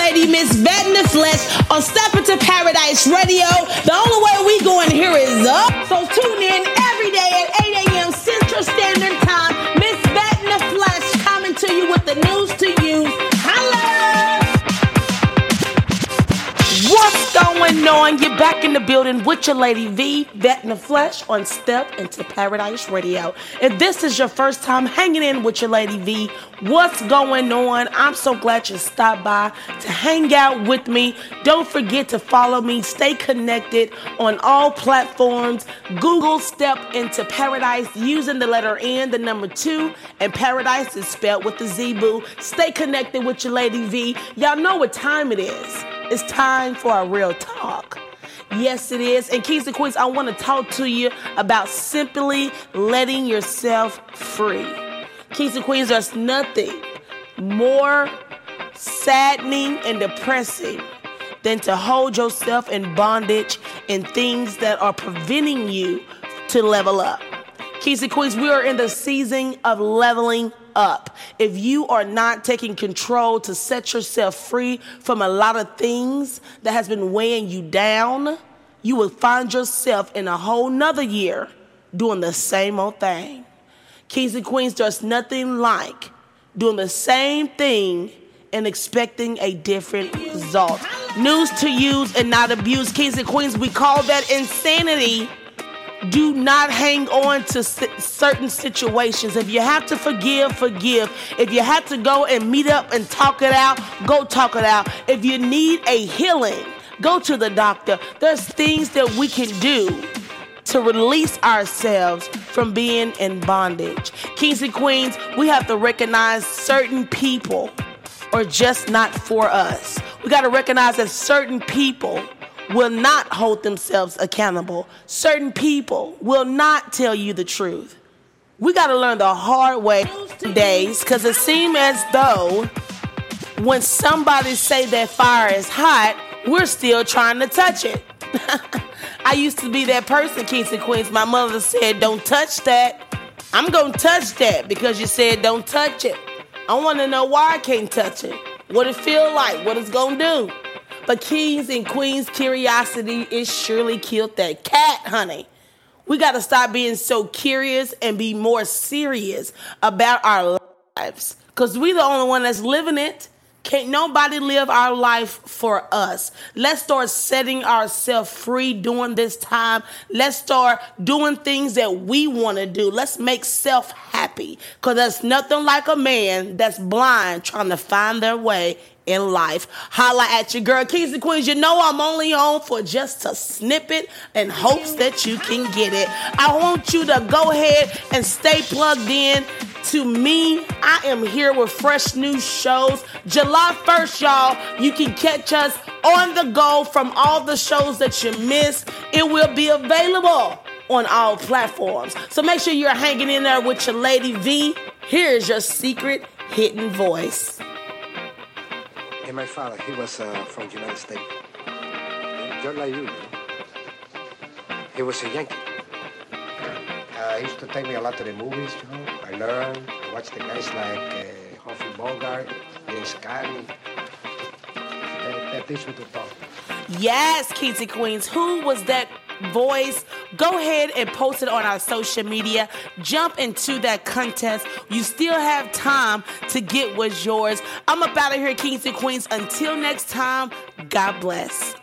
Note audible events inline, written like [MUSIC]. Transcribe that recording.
lady, Miss Vet in the Flesh, on Step Into Paradise Radio. The only way we going here is up. So tune in on? You're back in the building with your lady V, Vet in the Flesh, on Step Into Paradise Radio. If this is your first time hanging in with your lady V, what's going on? I'm so glad you stopped by to hang out with me. Don't forget to follow me, stay connected on all platforms. Google Step Into Paradise using the letter N, the number two, and Paradise is spelled with the Z boo. Stay connected with your lady V. Y'all know what time it is. It's time for a real talk. Yes, it is. And Keys and Queens, I want to talk to you about simply letting yourself free. Keys and Queens, there's nothing more saddening and depressing than to hold yourself in bondage in things that are preventing you to level up. Keys and Queens, we are in the season of leveling up. If you are not taking control to set yourself free from a lot of things that has been weighing you down, you will find yourself in a whole nother year doing the same old thing. Kings and Queens, there's nothing like doing the same thing and expecting a different result. News to use and not abuse. Kings and Queens, we call that insanity do not hang on to certain situations. If you have to forgive, forgive. If you have to go and meet up and talk it out, go talk it out. If you need a healing, go to the doctor. There's things that we can do to release ourselves from being in bondage. Kings and queens, we have to recognize certain people are just not for us. We got to recognize that certain people will not hold themselves accountable. Certain people will not tell you the truth. We got to learn the hard way days because it seems as though when somebody say that fire is hot, we're still trying to touch it. [LAUGHS] I used to be that person, Kings and Queens. My mother said, don't touch that. I'm going to touch that because you said don't touch it. I want to know why I can't touch it. What it feel like, what it's going to do. But kings and queens curiosity is surely killed that cat, honey. We got to stop being so curious and be more serious about our lives. Because we the only one that's living it. Can't nobody live our life for us. Let's start setting ourselves free during this time. Let's start doing things that we want to do. Let's make self happy. Because there's nothing like a man that's blind trying to find their way in life. Holla at your girl, Kings and Queens. You know I'm only on for just a snippet in hopes that you can get it. I want you to go ahead and stay plugged in to me. I am here with fresh new shows. July 1st, y'all, you can catch us on the go from all the shows that you missed. It will be available on all platforms. So make sure you're hanging in there with your lady V. Here's your secret hidden voice. And my father, he was uh, from the United States. Just like you? He was a Yankee. Uh, he used to take me a lot to the movies, you know. I learned, I watched the guys like uh, Humphrey Bogart, James Cagney. That, that teach me to talk. Yes, Keatsy Queens. Who was that voice, go ahead and post it on our social media. Jump into that contest. You still have time to get what's yours. I'm up out of here, Kings and Queens. Until next time, God bless.